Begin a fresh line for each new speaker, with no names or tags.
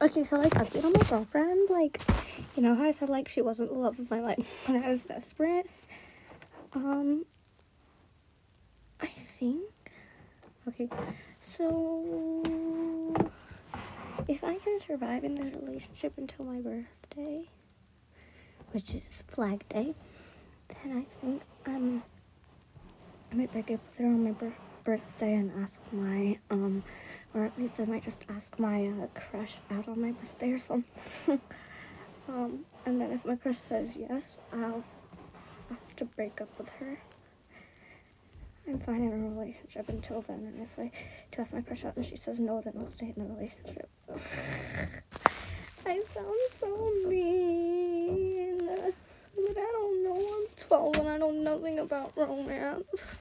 Okay, so like update on my girlfriend. Like, you know how I said like she wasn't the love of my life when I was desperate. Um, I think. Okay, so if I can survive in this relationship until my birthday, which is Flag Day, then I think um I might break up with her on my birthday and ask my um or at least I might just ask my uh, crush out on my birthday or something. um, and then if my crush says yes, I'll have to break up with her. I'm fine in a relationship until then, and if I do ask my crush out and she says no, then I'll stay in a relationship. I sound so mean, but I don't know. I'm 12 and I know nothing about romance.